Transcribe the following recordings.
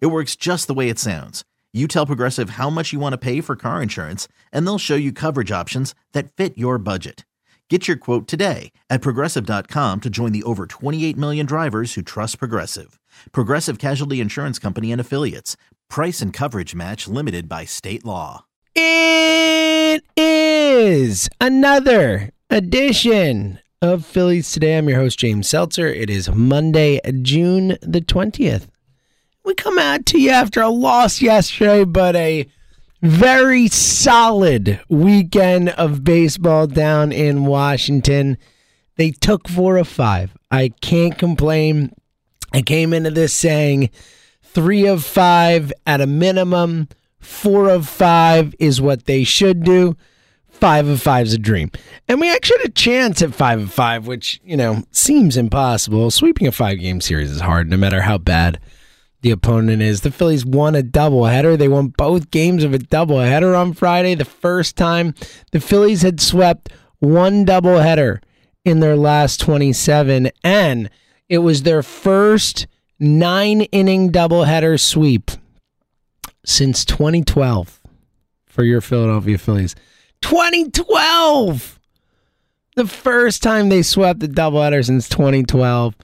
It works just the way it sounds. You tell Progressive how much you want to pay for car insurance, and they'll show you coverage options that fit your budget. Get your quote today at progressive.com to join the over 28 million drivers who trust Progressive. Progressive Casualty Insurance Company and Affiliates. Price and coverage match limited by state law. It is another edition of Phillies Today. I'm your host, James Seltzer. It is Monday, June the 20th. We come out to you after a loss yesterday, but a very solid weekend of baseball down in Washington. They took four of five. I can't complain. I came into this saying three of five at a minimum, four of five is what they should do. Five of five is a dream. And we actually had a chance at five of five, which, you know, seems impossible. Sweeping a five game series is hard, no matter how bad the opponent is. The Phillies won a doubleheader. They won both games of a doubleheader on Friday. The first time the Phillies had swept one doubleheader in their last 27, and it was their first nine inning doubleheader sweep since 2012 for your Philadelphia Phillies. 2012! The first time they swept a doubleheader since 2012.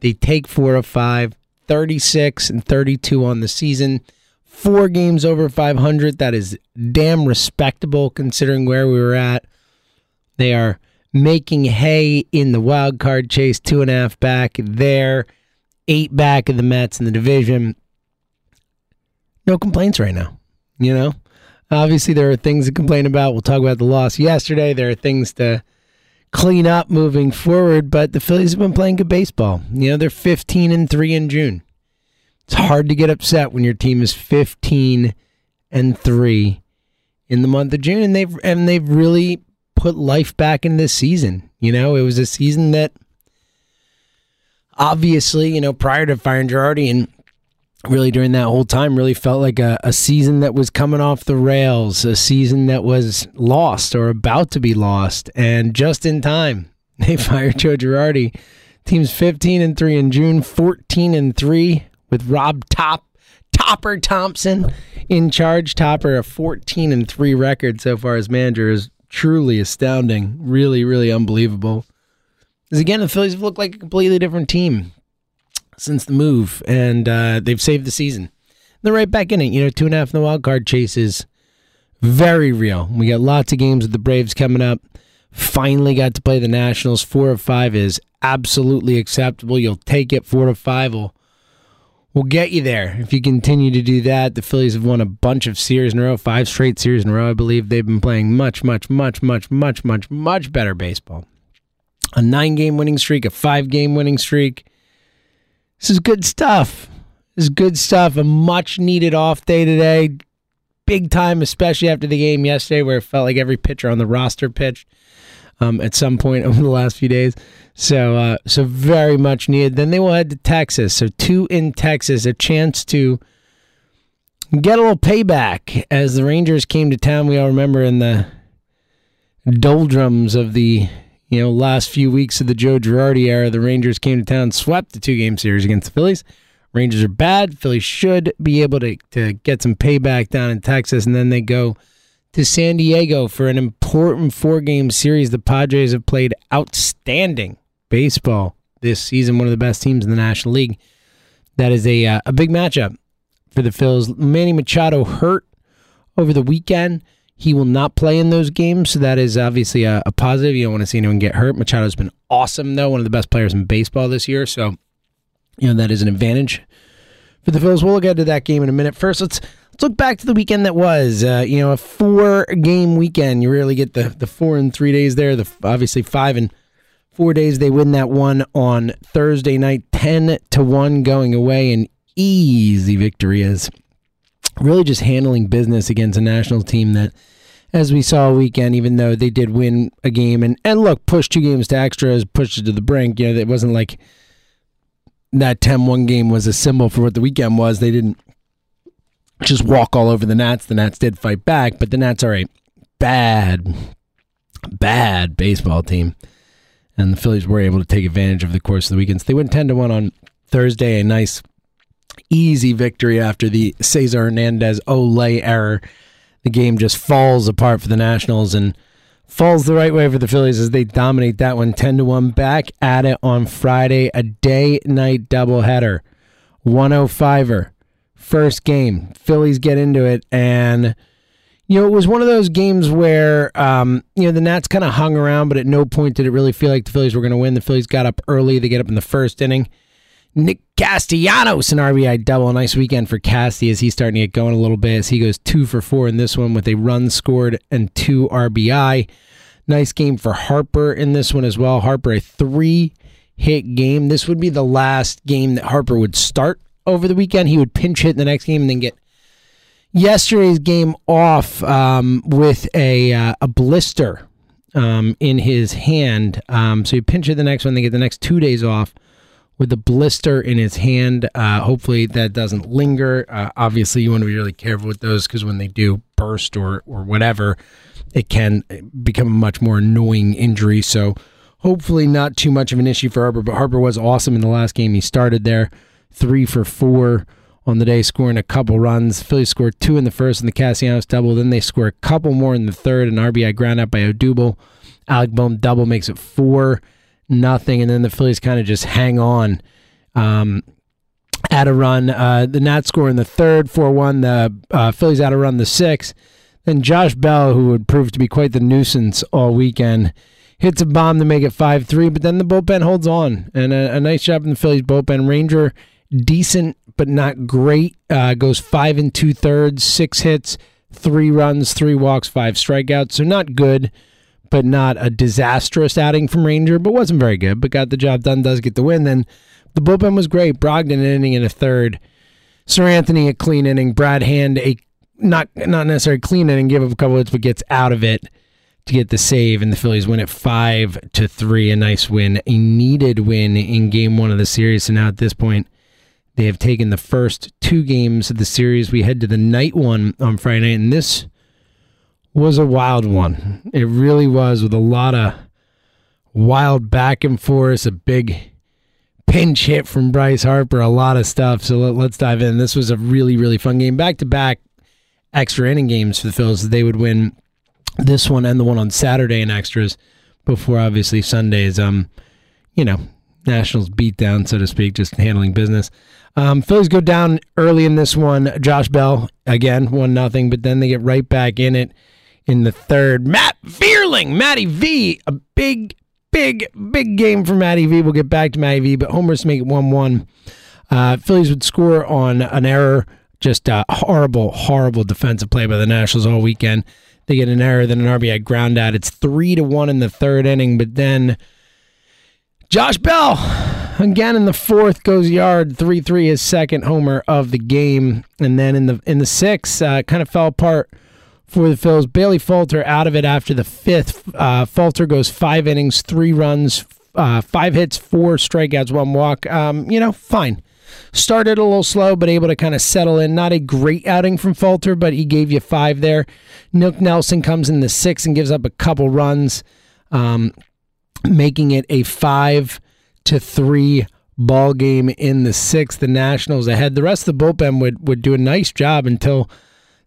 They take four of five. 36 and 32 on the season. Four games over 500. That is damn respectable considering where we were at. They are making hay in the wild card chase, two and a half back there, eight back of the Mets in the division. No complaints right now. You know, obviously there are things to complain about. We'll talk about the loss yesterday. There are things to clean up moving forward, but the Phillies have been playing good baseball. You know, they're 15 and 3 in June. It's hard to get upset when your team is 15 and 3 in the month of June and they've and they've really put life back in this season. You know, it was a season that obviously, you know, prior to firing Girardi and really during that whole time really felt like a, a season that was coming off the rails, a season that was lost or about to be lost. And just in time, they fired Joe Girardi. Team's 15 and 3 in June, 14 and 3 with Rob Top Topper Thomson in charge. Topper a 14 and 3 record so far as manager is truly astounding. Really, really unbelievable. Because again, the Phillies looked like a completely different team since the move, and uh, they've saved the season. They're right back in it. You know, two and a half in the wild card chase is very real. We got lots of games with the Braves coming up. Finally got to play the Nationals. Four of five is absolutely acceptable. You'll take it. Four to five will will get you there if you continue to do that. The Phillies have won a bunch of series in a row, five straight series in a row. I believe they've been playing much, much, much, much, much, much, much better baseball. A nine game winning streak, a five game winning streak. This is good stuff. This is good stuff. A much needed off day today. Big time, especially after the game yesterday, where it felt like every pitcher on the roster pitched um, at some point over the last few days. So, uh, so very much needed. Then they will head to Texas. So two in Texas, a chance to get a little payback as the Rangers came to town. We all remember in the doldrums of the you know, last few weeks of the Joe Girardi era, the Rangers came to town, swept the two game series against the Phillies. Rangers are bad. Phillies should be able to, to get some payback down in Texas, and then they go to San Diego for an important four game series. The Padres have played outstanding baseball this season, one of the best teams in the National League. That is a, uh, a big matchup for the Phils. Manny Machado hurt over the weekend. He will not play in those games, so that is obviously a, a positive. You don't want to see anyone get hurt. Machado's been awesome, though, one of the best players in baseball this year. So, you know, that is an advantage for the Phils. We'll get to that game in a minute. First, let's let's look back to the weekend that was. Uh, you know, a four game weekend. You rarely get the the four and three days there. The obviously five and four days. They win that one on Thursday night, ten to one going away, an easy victory as really just handling business against a national team that, as we saw weekend, even though they did win a game and, and look, push two games to extras, pushed it to the brink, you know, it wasn't like that 10 1 game was a symbol for what the weekend was. They didn't just walk all over the Nats. The Nats did fight back, but the Nats are a bad, bad baseball team. And the Phillies were able to take advantage of the course of the weekends. They went 10 to 1 on Thursday, a nice, easy victory after the Cesar Hernandez Olay error. The game just falls apart for the Nationals and falls the right way for the Phillies as they dominate that one 10 to 1 back at it on Friday, a day night doubleheader. 105er. First game. Phillies get into it and you know, it was one of those games where, um, you know, the Nats kind of hung around, but at no point did it really feel like the Phillies were going to win. The Phillies got up early. They get up in the first inning. Nick Castellanos, an RBI double. A nice weekend for Casty as he's starting to get going a little bit as he goes two for four in this one with a run scored and two RBI. Nice game for Harper in this one as well. Harper, a three hit game. This would be the last game that Harper would start over the weekend. He would pinch hit in the next game and then get yesterday's game off um, with a uh, a blister um, in his hand. Um, so he pinch hit the next one. They get the next two days off with a blister in his hand. Uh, hopefully that doesn't linger. Uh, obviously, you want to be really careful with those because when they do burst or or whatever, it can become a much more annoying injury. So hopefully not too much of an issue for Harper. But Harper was awesome in the last game. He started there, three for four on the day, scoring a couple runs. Phillies scored two in the first and the Castellanos double. Then they score a couple more in the third, an RBI ground out by Odubel. Alec Bohm double makes it four nothing, and then the Phillies kind of just hang on. Um, at a run, uh, the Nats score in the third, four one. The uh, Phillies out a run the sixth. Then Josh Bell, who would prove to be quite the nuisance all weekend, hits a bomb to make it five three. But then the bullpen holds on, and a, a nice job in the Phillies bullpen. Ranger decent but not great. Uh, goes five and two thirds, six hits, three runs, three walks, five strikeouts. So not good, but not a disastrous outing from Ranger, but wasn't very good. But got the job done. Does get the win. Then the bullpen was great. Brogdon an inning in a third. Seranthony a clean inning. Brad Hand a not not necessarily clean inning, give up a couple hits, but gets out of it to get the save, and the Phillies win it five to three. A nice win, a needed win in Game One of the series. So now at this point, they have taken the first two games of the series. We head to the night one on Friday night, and this was a wild one. It really was, with a lot of wild back and forth, a big pinch hit from Bryce Harper, a lot of stuff. So let, us dive in. This was a really, really fun game. Back to back extra inning games for the Phillies. They would win this one and the one on Saturday in extras before obviously Sundays. Um, you know, Nationals beat down, so to speak, just handling business. Um, Phillies go down early in this one. Josh Bell again, one nothing, but then they get right back in it in the third. Matt Vierling, Matty V, a big, big, big game for Matty V. We'll get back to Matty V, but Homers make it one one. Uh, Phillies would score on an error. Just a horrible, horrible defensive play by the Nationals all weekend. They get an error, then an RBI ground out. It's three to one in the third inning, but then Josh Bell again in the fourth goes yard three three his second homer of the game, and then in the in the sixth uh, kind of fell apart for the Phils. Bailey Falter out of it after the fifth. Uh, Falter goes five innings, three runs, uh, five hits, four strikeouts, one walk. Um, you know, fine. Started a little slow, but able to kind of settle in. Not a great outing from Falter, but he gave you five there. Nick Nelson comes in the sixth and gives up a couple runs. Um, making it a five to three ball game in the sixth. The Nationals ahead. The rest of the bullpen would would do a nice job until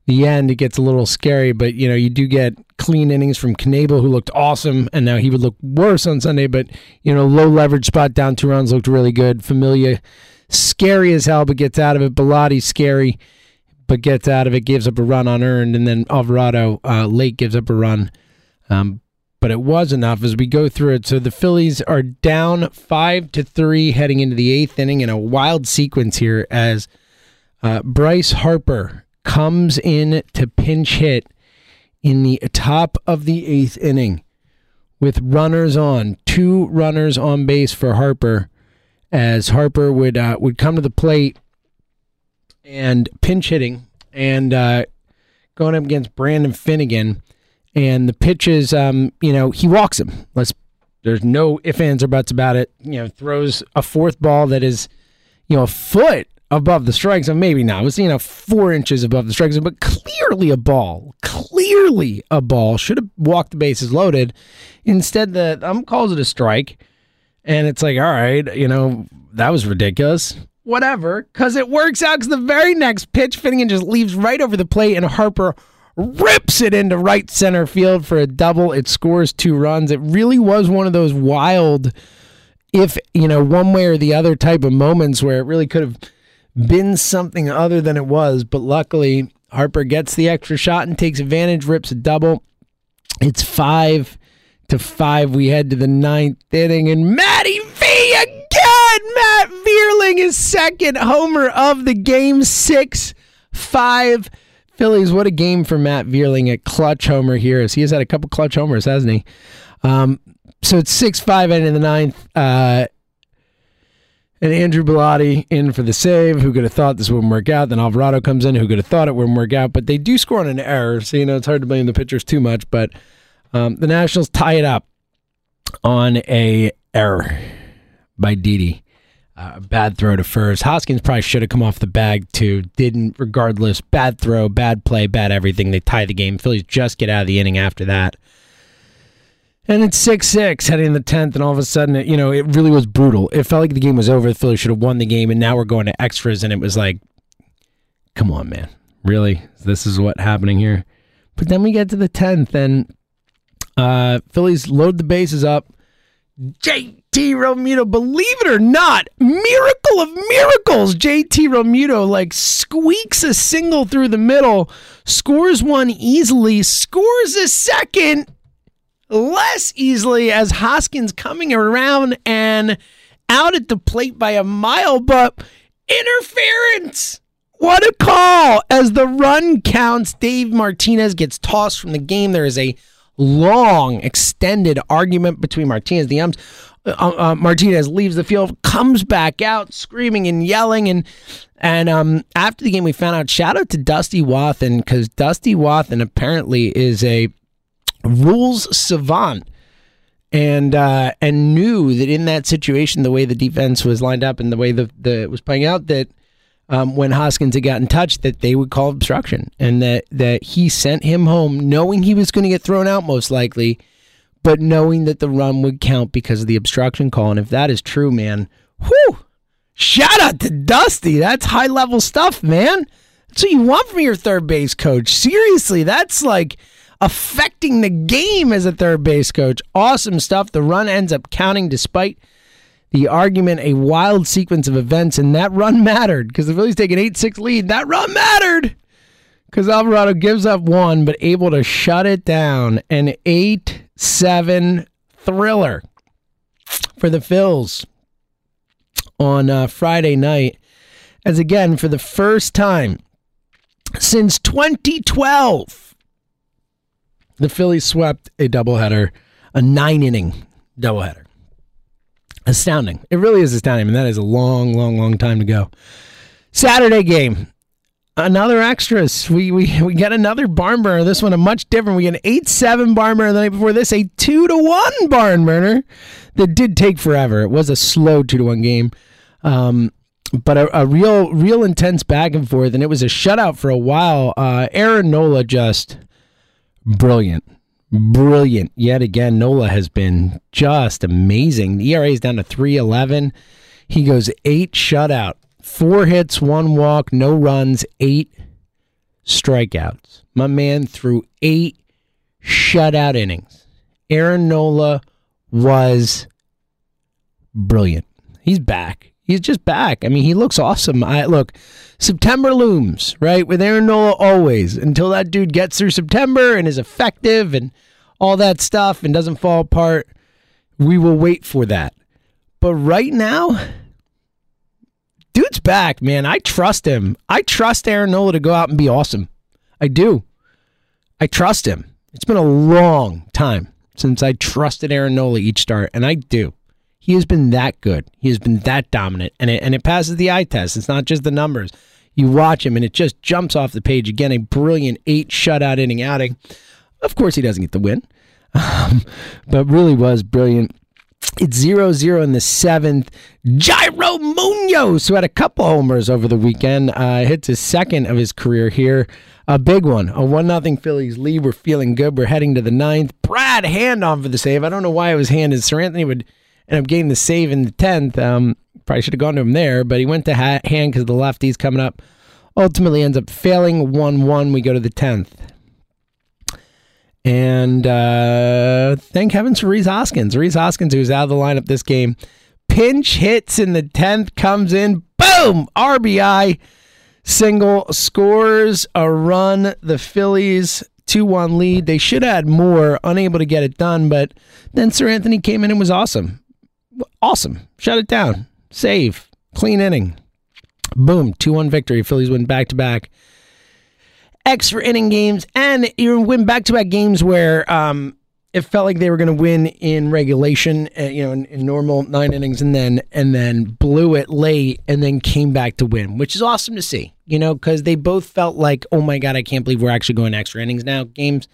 the end. It gets a little scary, but you know you do get clean innings from Knebel, who looked awesome, and now he would look worse on Sunday. But you know, low leverage spot down two runs looked really good. Familia, scary as hell, but gets out of it. Bellatti, scary, but gets out of it. Gives up a run unearned, and then Alvarado uh, late gives up a run. Um, but it was enough as we go through it. So the Phillies are down five to three heading into the eighth inning in a wild sequence here as uh, Bryce Harper comes in to pinch hit in the top of the eighth inning with runners on, two runners on base for Harper as Harper would uh, would come to the plate and pinch hitting and uh, going up against Brandon Finnegan. And the pitches, um, you know, he walks him. Let's. There's no ifs, ands, or buts about it. You know, throws a fourth ball that is, you know, a foot above the strike zone. Maybe not. It was, you know, four inches above the strike zone, but clearly a ball. Clearly a ball. Should have walked the bases loaded. Instead, the um calls it a strike. And it's like, all right, you know, that was ridiculous. Whatever, because it works out. Because the very next pitch, Finnegan just leaves right over the plate, and Harper rips it into right center field for a double. It scores two runs. It really was one of those wild, if, you know, one way or the other type of moments where it really could have been something other than it was. But luckily, Harper gets the extra shot and takes advantage, rips a double. It's five to five. We head to the ninth inning, and Matty V again. Matt Vierling is second homer of the game. Six five. Phillies, what a game for Matt Vierling at clutch homer here. As he has had a couple clutch homers, hasn't he? Um, so it's six five end of the ninth. Uh, and Andrew Bellatti in for the save. Who could have thought this wouldn't work out? Then Alvarado comes in. Who could have thought it wouldn't work out? But they do score on an error, so you know it's hard to blame the pitchers too much. But um, the Nationals tie it up on a error by Didi. Uh, bad throw to first. Hoskins probably should have come off the bag too. Didn't. Regardless, bad throw, bad play, bad everything. They tie the game. Phillies just get out of the inning after that. And it's six six heading in the tenth, and all of a sudden, it, you know, it really was brutal. It felt like the game was over. The Phillies should have won the game, and now we're going to extras, and it was like, come on, man, really? This is what happening here. But then we get to the tenth, and uh, Phillies load the bases up. JT Realmuto, believe it or not, miracle of miracles. JT Realmuto like squeaks a single through the middle, scores one easily, scores a second less easily as Hoskins coming around and out at the plate by a mile, but interference. What a call! As the run counts, Dave Martinez gets tossed from the game. There is a long, extended argument between Martinez, the umps. Uh, uh, Martinez leaves the field, comes back out, screaming and yelling, and and um, after the game, we found out. Shout out to Dusty Wathan because Dusty Wathan apparently is a rules savant and uh, and knew that in that situation, the way the defense was lined up and the way the, the it was playing out, that um, when Hoskins had gotten touched, that they would call obstruction, and that that he sent him home knowing he was going to get thrown out most likely, but knowing that the run would count because of the obstruction call. And if that is true, man, whew, shout out to Dusty. That's high level stuff, man. That's what you want from your third base coach. Seriously, that's like affecting the game as a third base coach. Awesome stuff. The run ends up counting despite the argument, a wild sequence of events, and that run mattered because the Phillies take an 8 6 lead. That run mattered because Alvarado gives up one, but able to shut it down. An 8 7 thriller for the Phils on uh, Friday night. As again, for the first time since 2012, the Phillies swept a doubleheader, a nine inning doubleheader. Astounding. It really is astounding. I mean, that is a long, long, long time to go. Saturday game. Another extras. We we we get another barn burner. This one a much different. We get an eight seven barn burner the night before this, a two to one barn burner that did take forever. It was a slow two to one game. Um, but a, a, real, real intense back and forth, and it was a shutout for a while. Uh, Aaron Nola just brilliant. Brilliant. Yet again, Nola has been just amazing. The ERA is down to 311. He goes eight shutout, four hits, one walk, no runs, eight strikeouts. My man threw eight shutout innings. Aaron Nola was brilliant. He's back. He's just back. I mean, he looks awesome. I look, September looms, right? With Aaron Nola always until that dude gets through September and is effective and all that stuff and doesn't fall apart. We will wait for that. But right now, dude's back, man. I trust him. I trust Aaron Nola to go out and be awesome. I do. I trust him. It's been a long time since I trusted Aaron Nola each start, and I do. He has been that good. He has been that dominant, and it and it passes the eye test. It's not just the numbers. you watch him and it just jumps off the page again. A brilliant eight shutout inning outing. Of course, he doesn't get the win, um, but really was brilliant. It's 0 0 in the seventh. Yairo Munoz, who had a couple homers over the weekend, uh, hits his second of his career here. A big one, a 1 0 Phillies lead. We're feeling good. We're heading to the ninth. Brad Hand on for the save. I don't know why it was handed. Seranthony would end up getting the save in the 10th. Um, probably should have gone to him there, but he went to ha- Hand because the lefty's coming up. Ultimately ends up failing 1 1. We go to the 10th. And uh, thank heavens for Rhys Hoskins. Rhys Hoskins, who's out of the lineup this game, pinch hits in the 10th, comes in, boom, RBI, single, scores a run. The Phillies 2 1 lead. They should had more, unable to get it done, but then Seranthony came in and was awesome. Awesome. Shut it down. Save. Clean inning. Boom. 2 1 victory. Phillies win back to back extra inning games, and you win back to back games where um, it felt like they were going to win in regulation, uh, you know, in, in, normal nine innings, and then and then blew it late, and then came back to win, which is awesome to see, you know, because they both felt like, oh my god, I can't believe we're actually going extra innings now games,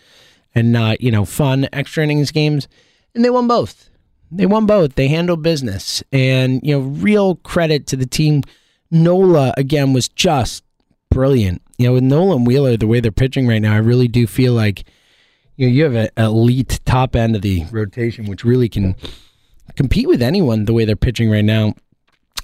and not you know fun extra innings games, and they won both. They won both. They handled business, and you know, real credit to the team. Nola again was just brilliant you know, with Nolan Wheeler, the way they're pitching right now, I really do feel like you know you have an elite top end of the rotation, which really can compete with anyone the way they're pitching right now.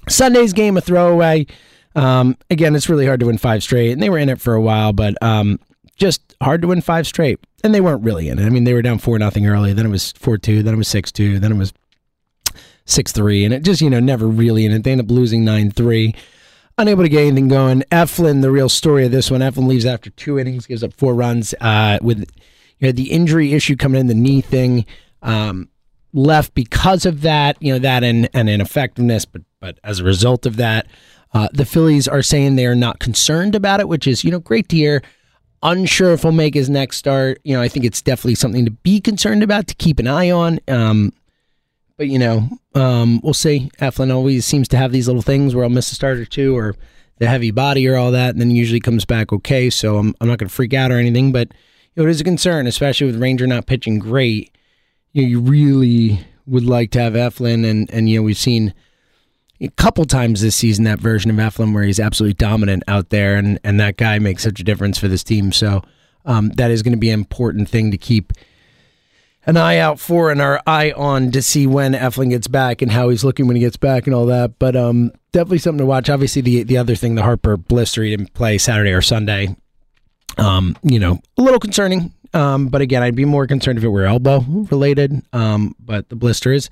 Sunday's game a throwaway. Um, again, it's really hard to win five straight, and they were in it for a while, but um, just hard to win five straight. And they weren't really in it. I mean, they were down four nothing early, then it was four two, then it was six two, then it was six three, and it just you know never really in it. They end up losing nine three unable to get anything going. Eflin, the real story of this one, Eflin leaves after two innings, gives up four runs. Uh, with you know the injury issue coming in, the knee thing, um, left because of that. You know that and and ineffectiveness, but but as a result of that, uh, the Phillies are saying they are not concerned about it, which is you know great to hear. Unsure if he'll make his next start. You know, I think it's definitely something to be concerned about, to keep an eye on. Um, but you know, um, we'll see. Eflin always seems to have these little things where I'll miss a start or two, or the heavy body, or all that, and then usually comes back okay. So I'm I'm not going to freak out or anything, but you know, it is a concern, especially with Ranger not pitching great. You know, you really would like to have Eflin, and and you know, we've seen a couple times this season that version of Eflin where he's absolutely dominant out there, and and that guy makes such a difference for this team. So um, that is going to be an important thing to keep an eye out for and our eye on to see when Eflin gets back and how he's looking when he gets back and all that. But um, definitely something to watch. Obviously, the the other thing, the Harper blister, he didn't play Saturday or Sunday. Um, you know, a little concerning. Um, but again, I'd be more concerned if it were elbow related. Um, but the blister is,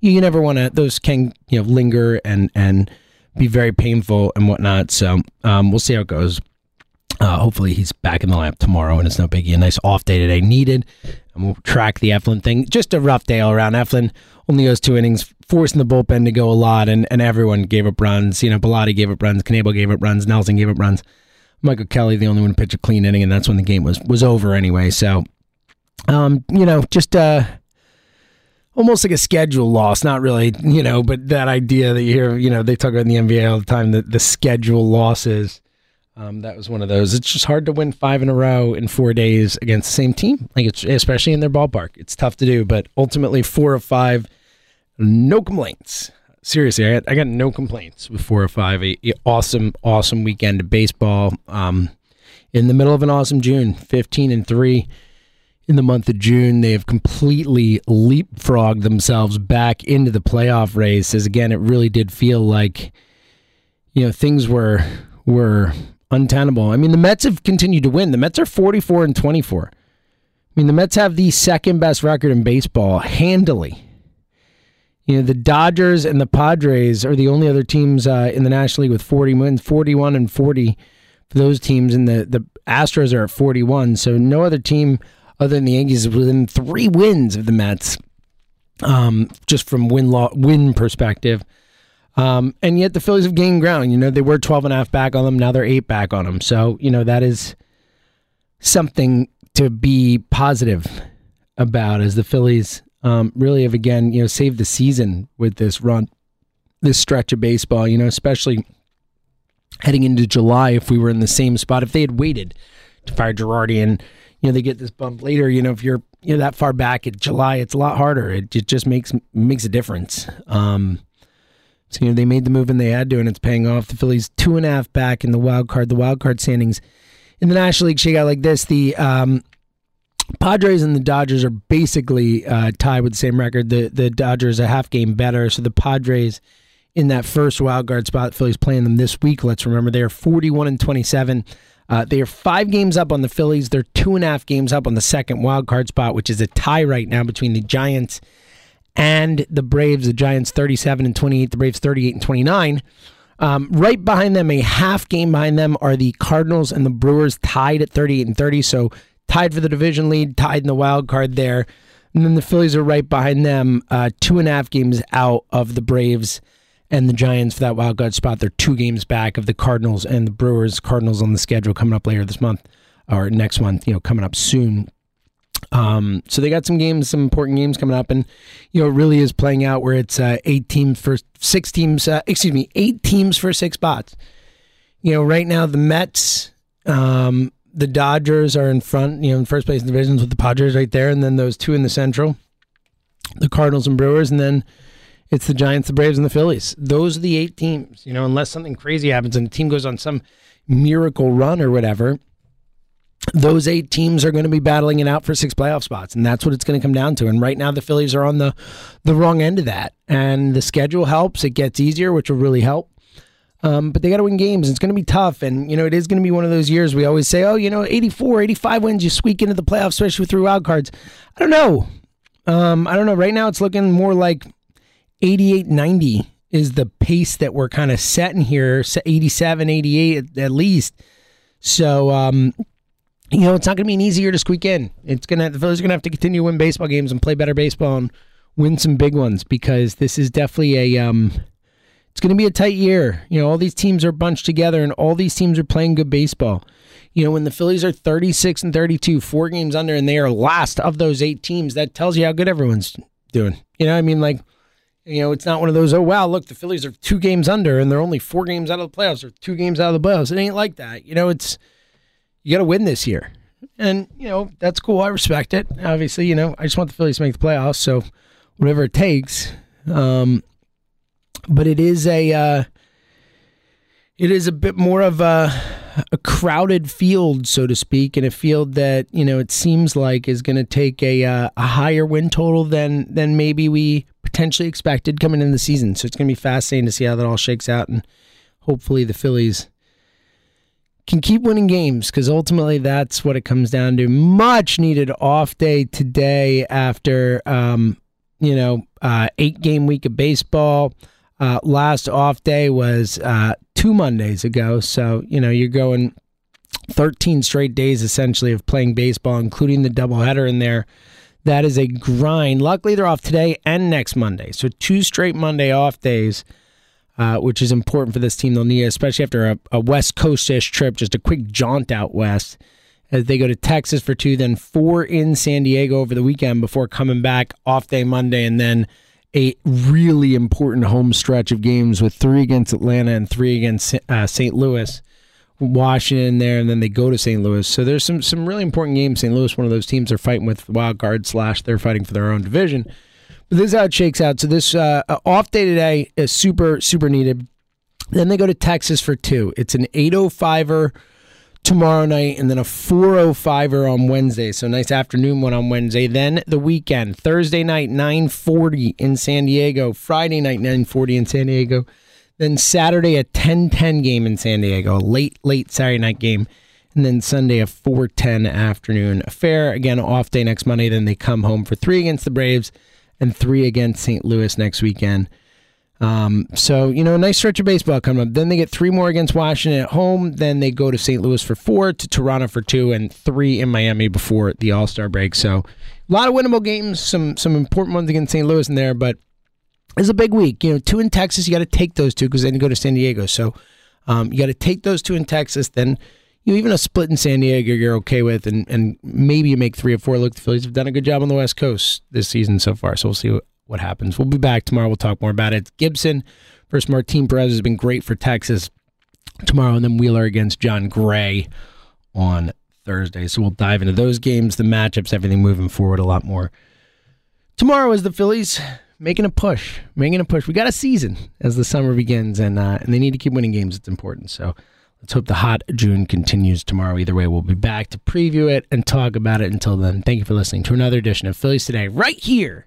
you, you never want to. Those can you know linger and and be very painful and whatnot. So um, we'll see how it goes. Uh, hopefully he's back in the lab tomorrow and it's no biggie. A nice off day today needed. And we'll track the Eflin thing. Just a rough day all around. Eflin only goes two innings, forcing the bullpen to go a lot, and, and everyone gave up runs. You know, Bellatti gave up runs, Knebel gave up runs, Nelson gave up runs. Michael Kelly, the only one to pitch a clean inning, and that's when the game was was over anyway. So, um, you know, just uh, almost like a schedule loss. Not really, you know, but that idea that you hear, you know, they talk about in the NBA all the time that the schedule losses. Um, that was one of those. It's just hard to win five in a row in four days against the same team. Like it's especially in their ballpark. It's tough to do, but ultimately four of five, no complaints. Seriously, I got, I got no complaints with four or five. A, a awesome, awesome weekend of baseball. Um, in the middle of an awesome June, fifteen and three in the month of June. They have completely leapfrogged themselves back into the playoff race. As again, it really did feel like you know things were were untenable. I mean, the Mets have continued to win. The Mets are 44 and 24. I mean, the Mets have the second best record in baseball handily. You know, the Dodgers and the Padres are the only other teams uh, in the National League with 40 wins, 41 and 40 for those teams. And the, the Astros are at 41. So no other team other than the Yankees is within three wins of the Mets, um, just from win law, win perspective. Um, and yet the Phillies have gained ground. You know, they were 12 and a half back on them. Now they're eight back on them. So, you know, that is something to be positive about as the Phillies um, really have, again, you know, saved the season with this run, this stretch of baseball, you know, especially heading into July if we were in the same spot. If they had waited to fire Girardi and you know they get this bump later, you know if you're you know that far back at July, it's a lot harder. It, it just makes makes a difference. Um, so you know they made the move and they had to, and it's paying off. The Phillies two and a half back in the wild card. The wild card standings in the National League shake out like this. The um, Padres and the Dodgers are basically uh, tied with the same record. The the Dodgers a half game better, so the Padres in that first wild card spot. Phillies playing them this week. Let's remember they are 41 and 27. Uh, they are five games up on the Phillies. They're two and a half games up on the second wild card spot, which is a tie right now between the Giants and the Braves. The Giants 37 and 28, the Braves 38 and 29. Um, right behind them, a half game behind them, are the Cardinals and the Brewers tied at 38 and 30. So tied for the division lead, tied in the wild card there. And then the Phillies are right behind them, uh, two and a half games out of the Braves and the Giants for that wild card spot. They're two games back of the Cardinals and the Brewers. Cardinals on the schedule coming up later this month or next month, you know, coming up soon. Um, so they got some games, some important games coming up, and you know, it really is playing out where it's uh, eight teams for six teams. Uh, excuse me, eight teams for six spots. You know, right now the Mets, um, the Dodgers are in front. You know, in first place in the divisions with the Padres right there, and then those two in the Central, the Cardinals and Brewers, and then it's the Giants, the Braves, and the Phillies. Those are the eight teams. You know, unless something crazy happens and the team goes on some miracle run or whatever, those eight teams are going to be battling it out for six playoff spots, and that's what it's going to come down to. And right now, the Phillies are on the the wrong end of that, and the schedule helps; it gets easier, which will really help. Um, but they got to win games. It's going to be tough, and you know it is going to be one of those years we always say, "Oh, you know, 84, 85 wins, you squeak into the playoffs, especially three wild cards." I don't know. Um, I don't know. Right now, it's looking more like 88 90 is the pace that we're kind of setting here 87 88 at, least so um, you know it's not going to be an easy year to squeak in it's going to the phillies are going to have to continue to win baseball games and play better baseball and win some big ones because this is definitely a um, it's going to be a tight year you know all these teams are bunched together and all these teams are playing good baseball you know when the phillies are 36 and 32 four games under and they are last of those eight teams that tells you how good everyone's doing you know i mean like you know, it's not one of those, oh, wow, look, the Phillies are two games under and they're only four games out of the playoffs or two games out of the playoffs. It ain't like that. You know, it's, you got to win this year. And, you know, that's cool. I respect it. Obviously, you know, I just want the Phillies to make the playoffs. So whatever it takes. Um, but it is a, uh, it is a bit more of a, a crowded field, so to speak, and a field that you know it seems like is going to take a uh, a higher win total than than maybe we potentially expected coming in the season. So it's going to be fascinating to see how that all shakes out, and hopefully the Phillies can keep winning games because ultimately that's what it comes down to. Much needed off day today after um, you know uh, eight game week of baseball. Uh, last off day was uh, two Mondays ago, so you know you're going 13 straight days essentially of playing baseball, including the doubleheader in there. That is a grind. Luckily, they're off today and next Monday. So, two straight Monday off days, uh, which is important for this team. They'll need, especially after a, a West Coast ish trip, just a quick jaunt out west as they go to Texas for two, then four in San Diego over the weekend before coming back off day Monday, and then a really important home stretch of games with three against Atlanta and three against uh, St. Louis. Washington there, and then they go to St. Louis. So there's some some really important games. St. Louis, one of those teams, they're fighting with wild card slash they're fighting for their own division. But this is how it shakes out. So this uh, off day today is super super needed. Then they go to Texas for two. It's an 805er tomorrow night and then a 405er on Wednesday. So nice afternoon one on Wednesday. Then the weekend, Thursday night 940 in San Diego, Friday night 940 in San Diego. Then Saturday a 10-10 game in San Diego, late late Saturday night game, and then Sunday a 4-10 afternoon affair. Again, off day next Monday. Then they come home for three against the Braves and three against St. Louis next weekend. Um, so you know, a nice stretch of baseball coming up. Then they get three more against Washington at home. Then they go to St. Louis for four, to Toronto for two, and three in Miami before the All Star break. So a lot of winnable games, some some important ones against St. Louis in there, but it's a big week. You know, two in Texas, you got to take those two because then you go to San Diego. So um, you got to take those two in Texas. Then you know, even a split in San Diego, you're okay with, and and maybe you make three or four. Look, the Phillies have done a good job on the West Coast this season so far. So we'll see what, happens. We'll be back tomorrow. We'll talk more about it. Gibson versus Martin Perez has been great for Texas. tomorrow, and then Wheeler against Jon Gray on Thursday. So we'll dive into those games, the matchups, everything moving forward a lot more. Tomorrow is the Phillies making a push, making a push. We got a season as the summer begins, and uh, and they need to keep winning games. It's important. So let's hope the hot June continues tomorrow. Either way, we'll be back to preview it and talk about it. Until then, thank you for listening to another edition of Phillies Today, right here